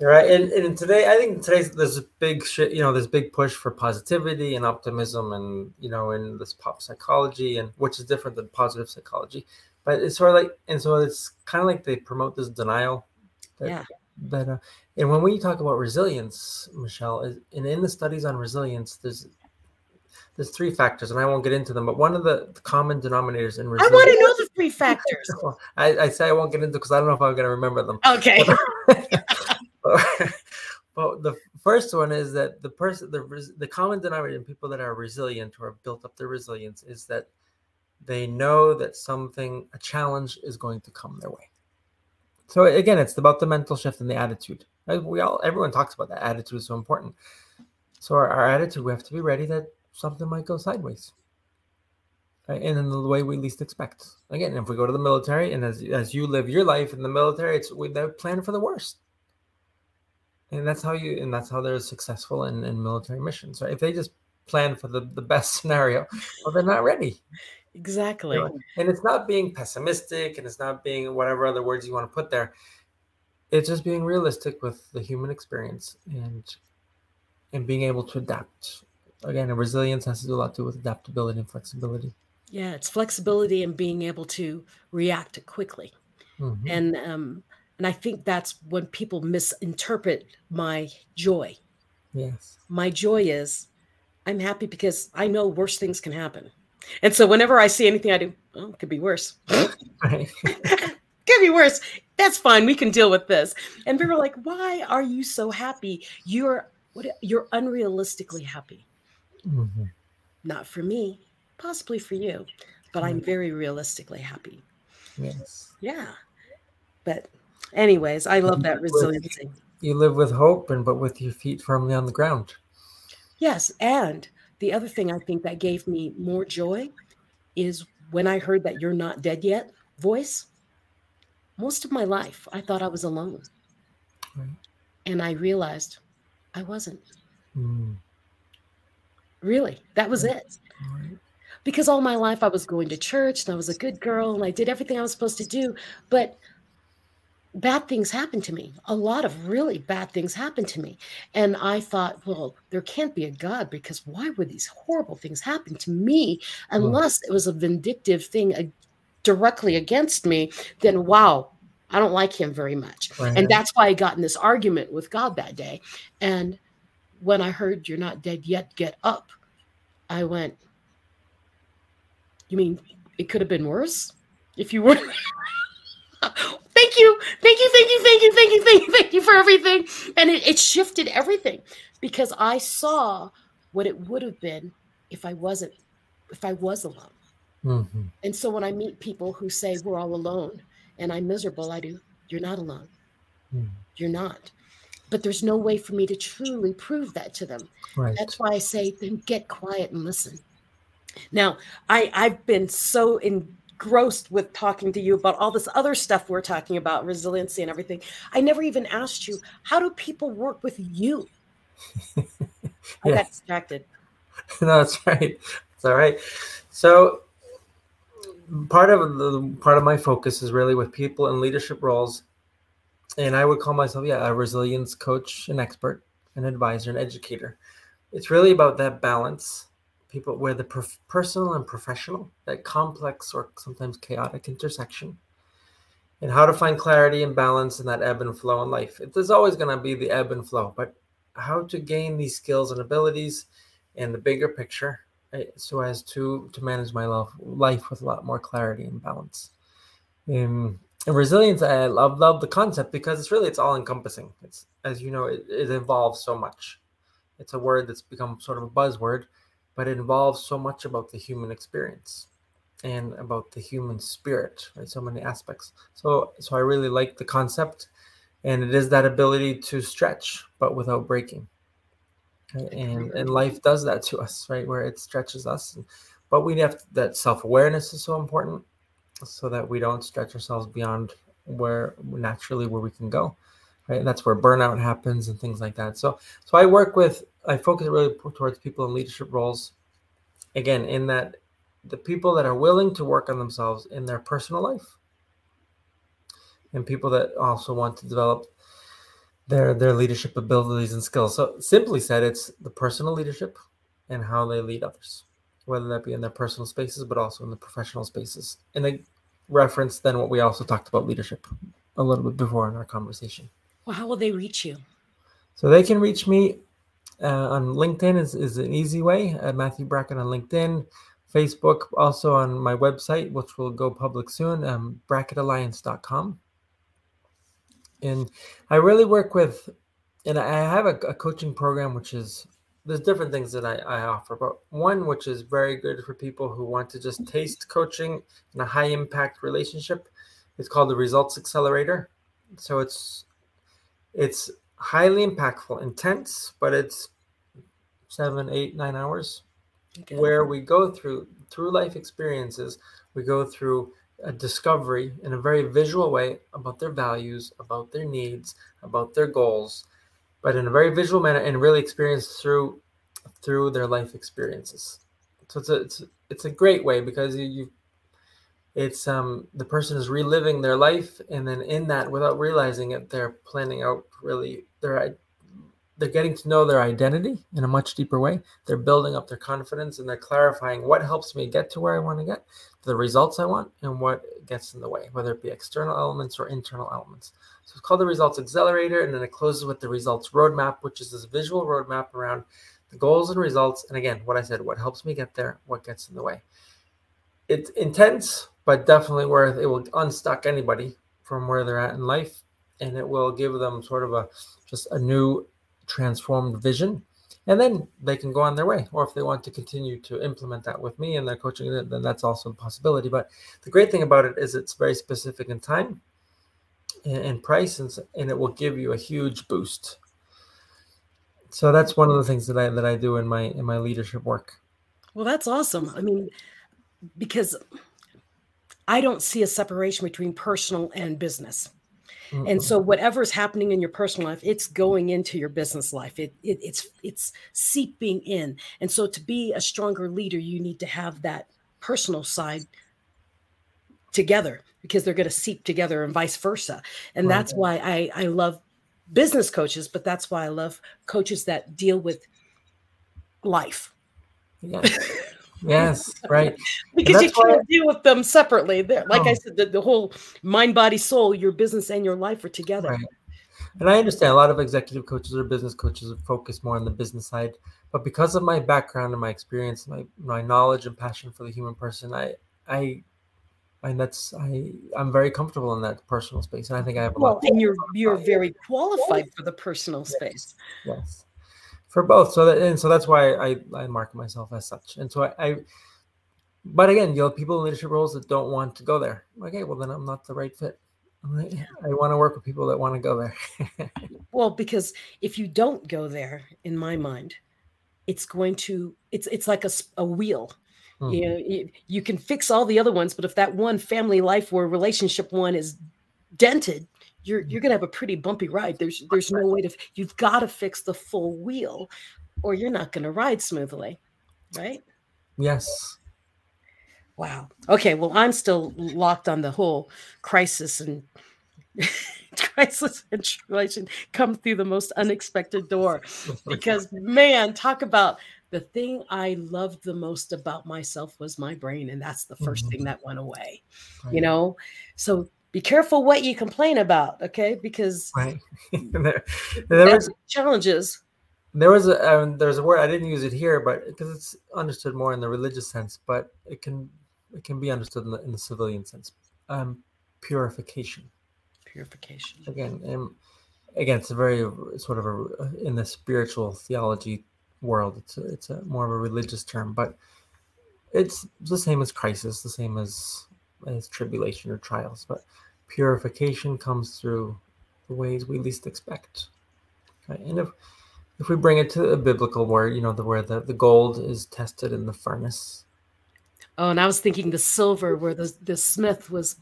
Right. And, and today, I think today's there's a big shit, you know, there's big push for positivity and optimism and, you know, in this pop psychology and which is different than positive psychology. But it's sort of like, and so it's kind of like they promote this denial. That, Yeah. That, uh, and when we talk about resilience, Michelle, is, and in the studies on resilience, there's, there's three factors, and I won't get into them. But one of the common denominators in I resilience, want to know the three factors. I, I say I won't get into because I don't know if I'm going to remember them. Okay. but the first one is that the person, the res- the common denominator in people that are resilient or have built up their resilience is that they know that something, a challenge, is going to come their way. So again, it's about the mental shift and the attitude. Uh, we all, everyone talks about that attitude is so important. So our, our attitude, we have to be ready that something might go sideways. Right? And in the way we least expect. Again, if we go to the military, and as as you live your life in the military, it's we they plan for the worst and that's how you and that's how they're successful in, in military missions right if they just plan for the, the best scenario well they're not ready exactly. you know? and it's not being pessimistic and it's not being whatever other words you want to put there it's just being realistic with the human experience and and being able to adapt again resilience has to do a lot to do with adaptability and flexibility Yeah, it's flexibility and being able to react quickly. Mhm. And um, and I think that's when people misinterpret my joy. yes My joy is I'm happy because I know worse things can happen. And so whenever I see anything I do, oh, it could be worse. could be worse. That's fine. We can deal with this. And people are like, why are you so happy? You're what you're unrealistically happy. Mhm. Not for me, possibly for you, but I'm very realistically happy. yes Yeah. But anyways, I love that resiliency. you live with hope and but with your feet firmly on the ground Yes, and the other thing I think that gave me more joy is when I heard that you're not dead yet voice. Most of my life, I thought I was alone. Right. And I realized I wasn't. Mm. Really, that was it. Because all my life I was going to church and I was a good girl and I did everything I was supposed to do. But bad things happened to me. A lot of really bad things happened to me. And I thought, well, there can't be a God because why would these horrible things happen to me unless it was a vindictive thing directly against me? Then, wow, I don't like him very much. Right. And that's why I got in this argument with God that day. And when I heard you're not dead yet, get up, I went, You mean it could have been worse if you were? thank you, thank you, thank you, thank you, thank you, thank you, thank you for everything. And it, it shifted everything because I saw what it would have been if I wasn't, if I was alone. Mhm. And so when I meet people who say we're all alone and I'm miserable, I do, you're not alone. Mm. You're not. But there's no way for me to truly prove that to them. Right. That's why I say then get quiet and listen. Now, I, I've been so engrossed with talking to you about all this other stuff we're talking about, resiliency and everything. I never even asked you, how do people work with you? I got distracted. no, that's right. It's all right. So part of the part of my focus is really with people in leadership roles, and I would call myself yeah a resilience coach, an expert, an advisor, an educator. It's really about that balance, people where the personal and professional, that complex or sometimes chaotic intersection, and how to find clarity and balance in that ebb and flow in life. It, there's always going to be the ebb and flow, but how to gain these skills and abilities and the bigger picture right, so as to to manage my life life with a lot more clarity and balance and resilience i love love the concept because it's really it's all encompassing it's as you know it, it involves so much. It's a word that's become sort of a buzzword but it involves so much about the human experience and about the human spirit right? So many aspects. So so i really like the concept and it is that ability to stretch but without breaking. Right? and and life does that to us right? Where it stretches us but we have that self-awareness is so important so that we don't stretch ourselves beyond where naturally where we can go right? And that's where burnout happens and things like that. So so i work with i focus really towards people in leadership roles. Again in that the people that are willing to work on themselves in their personal life. And people that also want to develop their their leadership abilities and skills. So simply said, it's the personal leadership and how they lead others, whether that be in their personal spaces, but also in the professional spaces. And a reference then what we also talked about leadership a little bit before in our conversation. Well, how will they reach you? So they can reach me uh, on LinkedIn is, is an easy way. Uh, Matthew Brackett on LinkedIn, Facebook, also on my website, which will go public soon, um, brackettalliance.com and I really work with, and I have a, a coaching program which is there's different things that I, I offer, but one which is very good for people who want to just taste coaching in a high impact relationship. is called the Results Accelerator. So it's it's highly impactful, intense, but it's seven, eight, nine hours okay. where we go through through life experiences. We go through a discovery in a very visual way about their values, about their needs, about their goals, but in a very visual manner and really experienced through through their life experiences. So it's a it's, it's a great way because you, you it's um the person is reliving their life and then in that without realizing it they're planning out really their they're getting to know their identity in a much deeper way. They're building up their confidence and they're clarifying what helps me get to where I want to get, the results I want, and what gets in the way, whether it be external elements or internal elements. So it's called the Results Accelerator, and then it closes with the Results Roadmap, which is this visual roadmap around the goals and results. And again, what I said, what helps me get there, what gets in the way. It's intense, but definitely worth it will unstuck anybody from where they're at in life and it will give them sort of a just a new transformed vision and then they can go on their way. Or if they want to continue to implement that with me and their coaching then that's also a possibility. But the great thing about it is it's very specific in time and, price and, and it will give you a huge boost. So that's one of the things that i that i do in my in my leadership work. Well that's awesome. I mean because i don't see a separation between personal and business Mm-hmm. And so whatever's happening in your personal life, it's going into your business life. It, it it's it's seeping in. And so to be a stronger leader, you need to have that personal side together because they're going to seep together and vice versa. And right. that's why I I love business coaches, but that's why I love coaches that deal with life. Yeah. Yes, right. because you can't I, deal with them separately. They're, like oh. I said, the, the whole mind, body, soul, your business and your life are together. Right. And I understand a lot of executive coaches or business coaches focus more on the business side, but because of my background and my experience, my my knowledge and passion for the human person, I I and that's I I'm very comfortable in that personal space, and I think I have a well, lot. And you're you're very qualified for the personal space. Yes. For both. So that and so that's why I I mark myself as such. And so I, I but again, you know, people in leadership roles that don't want to go there. Okay, well then I'm not the right fit. I want to work with people that want to go there. well, because if you don't go there, in my mind, it's going to it's it's like a, a wheel. Mm-hmm. You know, you, you can fix all the other ones, but if that one family life or relationship one is dented, you're you're gonna have a pretty bumpy ride. There's there's no way to you've got to fix the full wheel, or you're not gonna ride smoothly, right? Yes. Wow. Okay. Well, I'm still locked on the whole crisis and crisis and tribulation come through the most unexpected door because man talk about the thing i loved the most about myself was my brain and that's the 1st mm-hmm. thing that went away right. you know so be careful what you complain about, okay? Because right. there, there was, challenges. there was a um, there's a word I didn't use it here, but because it's understood more in the religious sense, but it can it can be understood in the, in the civilian sense. Um, purification. Purification. Again, um, again, it's a very sort of a in the spiritual theology world. It's a, it's a more of a religious term, but it's the same as crisis, the same as as tribulation or trials. But purification comes through the ways we least expect. Right? And if if we bring it to a biblical word, you know, the where the, the gold is tested in the furnace. Oh, and I was thinking the silver where the the smith was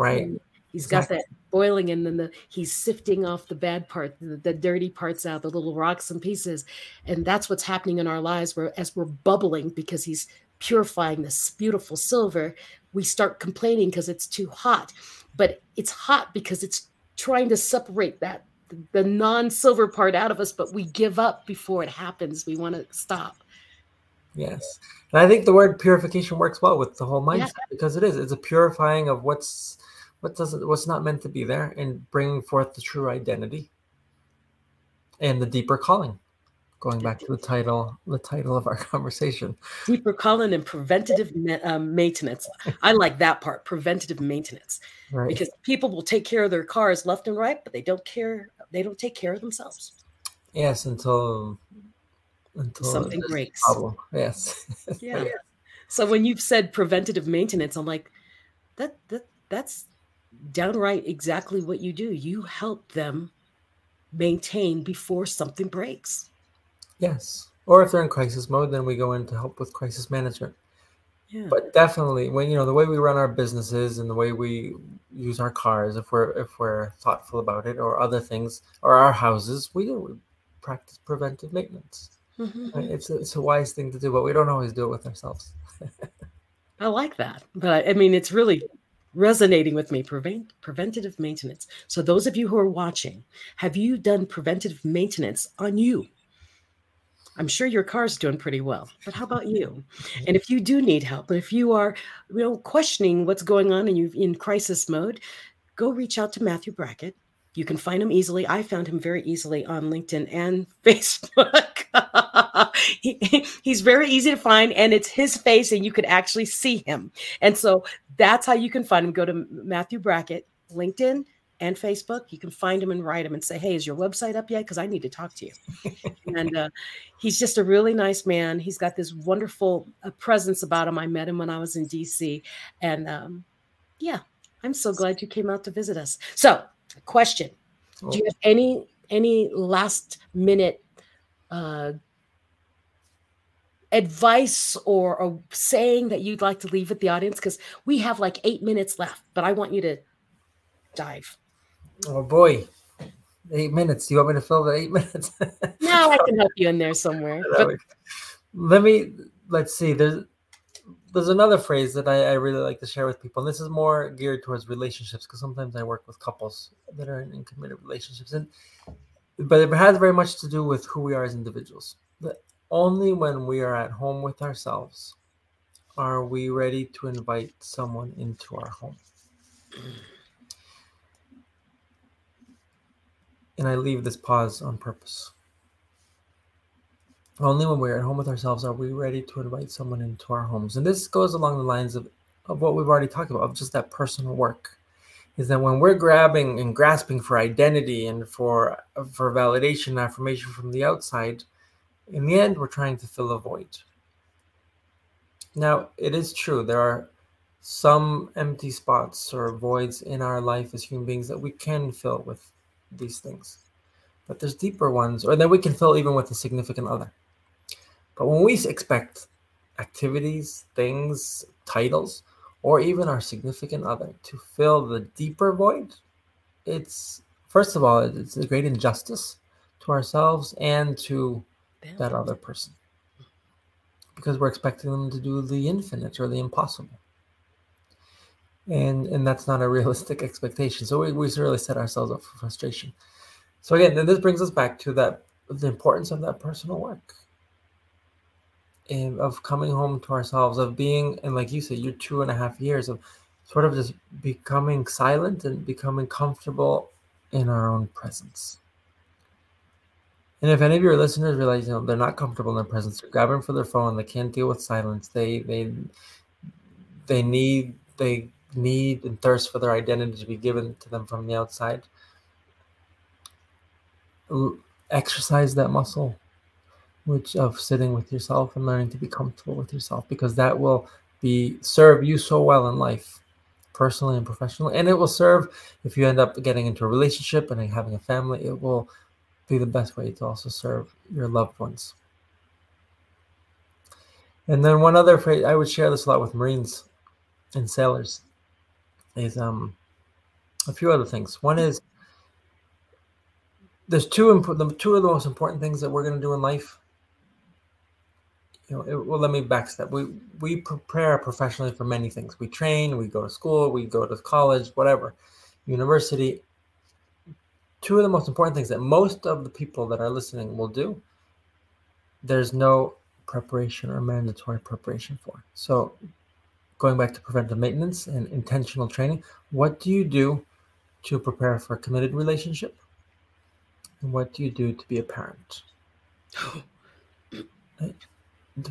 Right. Um, he's Exactly. got that boiling and then the he's sifting off the bad part, the, the dirty parts out, the little rocks and pieces. And that's what's happening in our lives where as we're bubbling because he's purifying this beautiful silver, we start complaining because it's too hot. But it's hot because it's trying to separate that the non-silver part out of us, but we give up before it happens. We want to stop. Yes. And I think the word purification works well with the whole Yeah. mindset because it is. It's a purifying of what's what doesn't what's not meant to be there and bringing forth the true identity and the deeper calling. Going back to the title, the title of our conversation. Deeper calling and preventative ma- um, maintenance. I like that part, preventative maintenance. Right. because people will take care of their cars left and right, but they don't care. They don't take care of themselves. yes, until until Something breaks. Problem. Yes. Yeah. So when you've said preventative maintenance, I'm like, that that that's downright exactly what you do. You help them maintain before something breaks. Yes. Or if they're in crisis mode, then we go in to help with crisis management. Yeah. but definitely when you know the way we run our businesses and the way we use our cars if we're if we're thoughtful about it or other things or our houses we do we practice preventive maintenance Mhm. it's a, it's a wise thing to do but we don't always do it with ourselves I like that. But I mean, it's really resonating with me. Prevent preventative maintenance. So those of you who are watching, have you done preventative maintenance on you? I'm sure your car's doing pretty well, but how about you? Mm-hmm. And if you do need help, if you are, you know, questioning what's going on and you're in crisis mode, go reach out to Matthew Brackett. You can find him easily. I found him very easily on LinkedIn and Facebook. He- he's very easy to find, and it's his face, and you could actually see him. And so that's how you can find him. Go to Matthew Brackett, LinkedIn and Facebook. You can find him and write him and say, "Hey, is your website up yet? Because I need to talk to you." and uh, he's just a really nice man. He's got this wonderful uh, presence about him. I met him when I was in DC, and um, yeah, I'm so glad you came out to visit us. So, question: Do you have any any last minute uh, advice or a saying that you'd like to leave with the audience? Because we have like eight minutes left, but I want you to dive. Oh boy. Eight minutes. Do you want me to fill the eight minutes? No, I can help you in there somewhere. But let me let's see. There's there's another phrase that I, I really like to share with people and this is more geared towards relationships because sometimes i work with couples that are in, in committed relationships and but it has very much to do with who we are as individuals. That only when we are at home with ourselves are we ready to invite someone into our home and i leave this pause on purpose only when we're at home with ourselves are we ready to invite someone into our homes. And this goes along the lines of, of what we've already talked about, of just that personal work. Is that when we're grabbing and grasping for identity and for for validation, and affirmation from the outside, in the end, we're trying to fill a void. Now, it is true there are some empty spots or voids in our life as human beings that we can fill with these things. But there's deeper ones, or that we can fill even with a significant other. But when we expect activities, things, titles, or even our significant other to fill the deeper void, it's first of all, it's a great injustice to ourselves and to that other person because we're expecting them to do the infinite or the impossible. And and that's not a realistic expectation. So we, we really set ourselves up for frustration. So again, then this brings us back to that the importance of that personal work and of coming home to ourselves, of being, and like you said, your two and a half years of sort of just becoming silent and becoming comfortable in our own presence. And if any of your listeners realize you know they're not comfortable in their presence, grab them for their phone. They can't deal with silence. They they they need they need and thirst for their identity to be given to them from the outside. Exercise that muscle, which of sitting with yourself and learning to be comfortable with yourself, because that will be serve you so well in life, personally and professionally, and it will serve if you end up getting into a relationship and having a family. It will be the best way to also serve your loved ones. And then one other phrase I would share this a lot with Marines and sailors is um a few other things. One is there's two important two of the most important things that we're going to do in life. You know, it, well, let me backstep. We we prepare professionally for many things. We train, we go to school, we go to college, whatever, university, two of the most important things that most of the people that are listening will do, there's no preparation or mandatory preparation for. So, going back to preventive maintenance and intentional training, what do you do to prepare for a committed relationship? And what do you do to be a parent?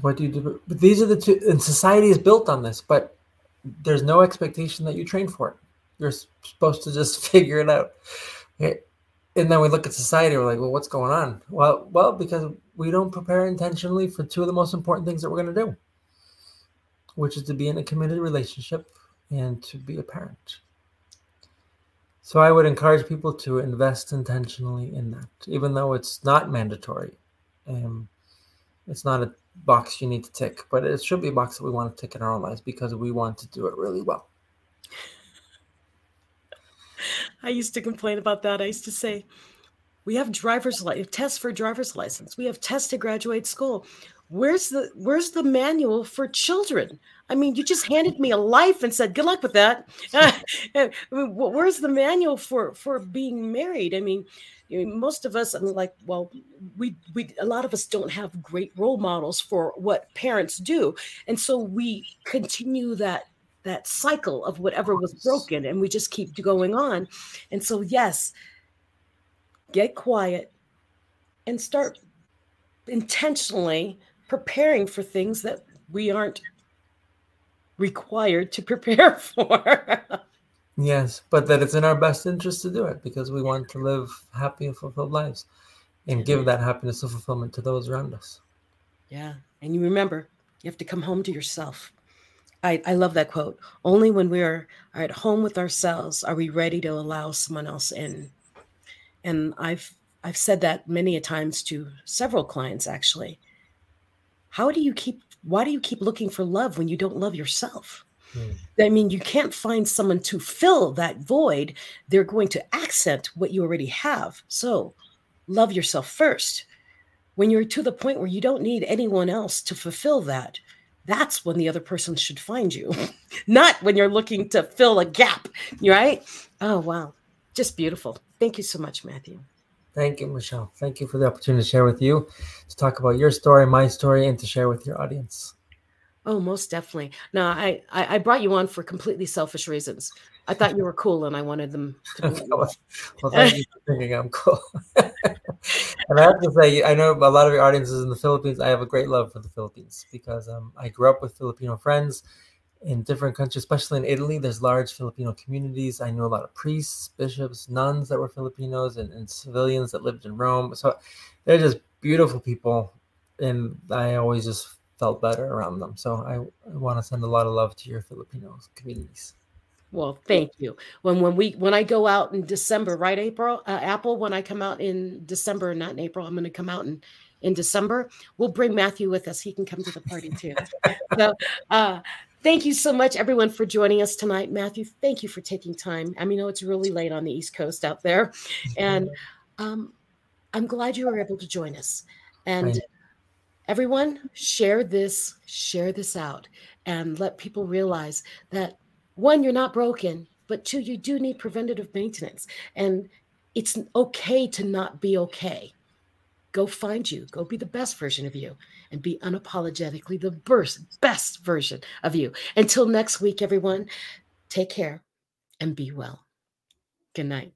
what do you do? But these are the two, and society is built on this, but there's no expectation that you train for it. You're supposed to just figure it out. And then we look at society we're like well what's going on well well because we don't prepare intentionally for two of the most important things that we're going to do which is to be in a committed relationship and to be a parent so i would encourage people to invest intentionally in that even though it's not mandatory um, it's not a box you need to tick but it should be a box that we want to tick in our own lives because we want to do it really well I used to complain about that. I used to say, we have driver's license tests for driver's license. We have tests to graduate school. Where's the where's the manual for children? I mean, you just handed me a life and said, "Good luck with that." where's the manual for for being married? I mean, you know, most of us, i'm like, well, we we a lot of us don't have great role models for what parents do, and so we continue that that cycle of whatever was broken and we just keep going on and so yes get quiet and start intentionally preparing for things that we aren't required to prepare for yes but that it's in our best interest to do it because we want to live happy and fulfilled lives and give that happiness and fulfillment to those around us yeah and you remember you have to come home to yourself I, I love that quote. Only when we are, are at home with ourselves are we ready to allow someone else in. And I've I've said that many a times to several clients actually. How do you keep why do you keep looking for love when you don't love yourself? Hmm. I mean, you can't find someone to fill that void. They're going to accent what you already have. So love yourself first. When you're to the point where you don't need anyone else to fulfill that, that's when the other person should find you, not when you're looking to fill a gap, right? Oh, wow. Just beautiful. Thank you so much, Matthew. Thank you, Michelle. Thank you for the opportunity to share with you, to talk about your story, my story, and to share with your audience. Oh, most definitely. No, I, I, I brought you on for completely selfish reasons. I thought you were cool, and I wanted them. To be well, thank you for thinking I'm cool. and I have to say, I know a lot of your audiences in the Philippines. I have a great love for the Philippines because um, I grew up with Filipino friends in different countries, especially in Italy. There's large Filipino communities. I knew a lot of priests, bishops, nuns that were Filipinos, and, and civilians that lived in Rome. So they're just beautiful people, and I always just felt better around them. So I, I want to send a lot of love to your Filipino communities. Well, thank you. When when we when I go out in December, right, April, uh, Apple. When I come out in December, not in April, I'm going to come out in in December. We'll bring Matthew with us. He can come to the party too. so, uh, thank you so much, everyone, for joining us tonight. Matthew, thank you for taking time. I mean, know it's really late on the East Coast out there, and um, I'm glad you were able to join us. And everyone share this share this out and let people realize that one you're not broken but two you do need preventative maintenance and it's okay to not be okay go find you. Go be the best version of you and be unapologetically the best best version of you. Until next week everyone take care and be well. Good night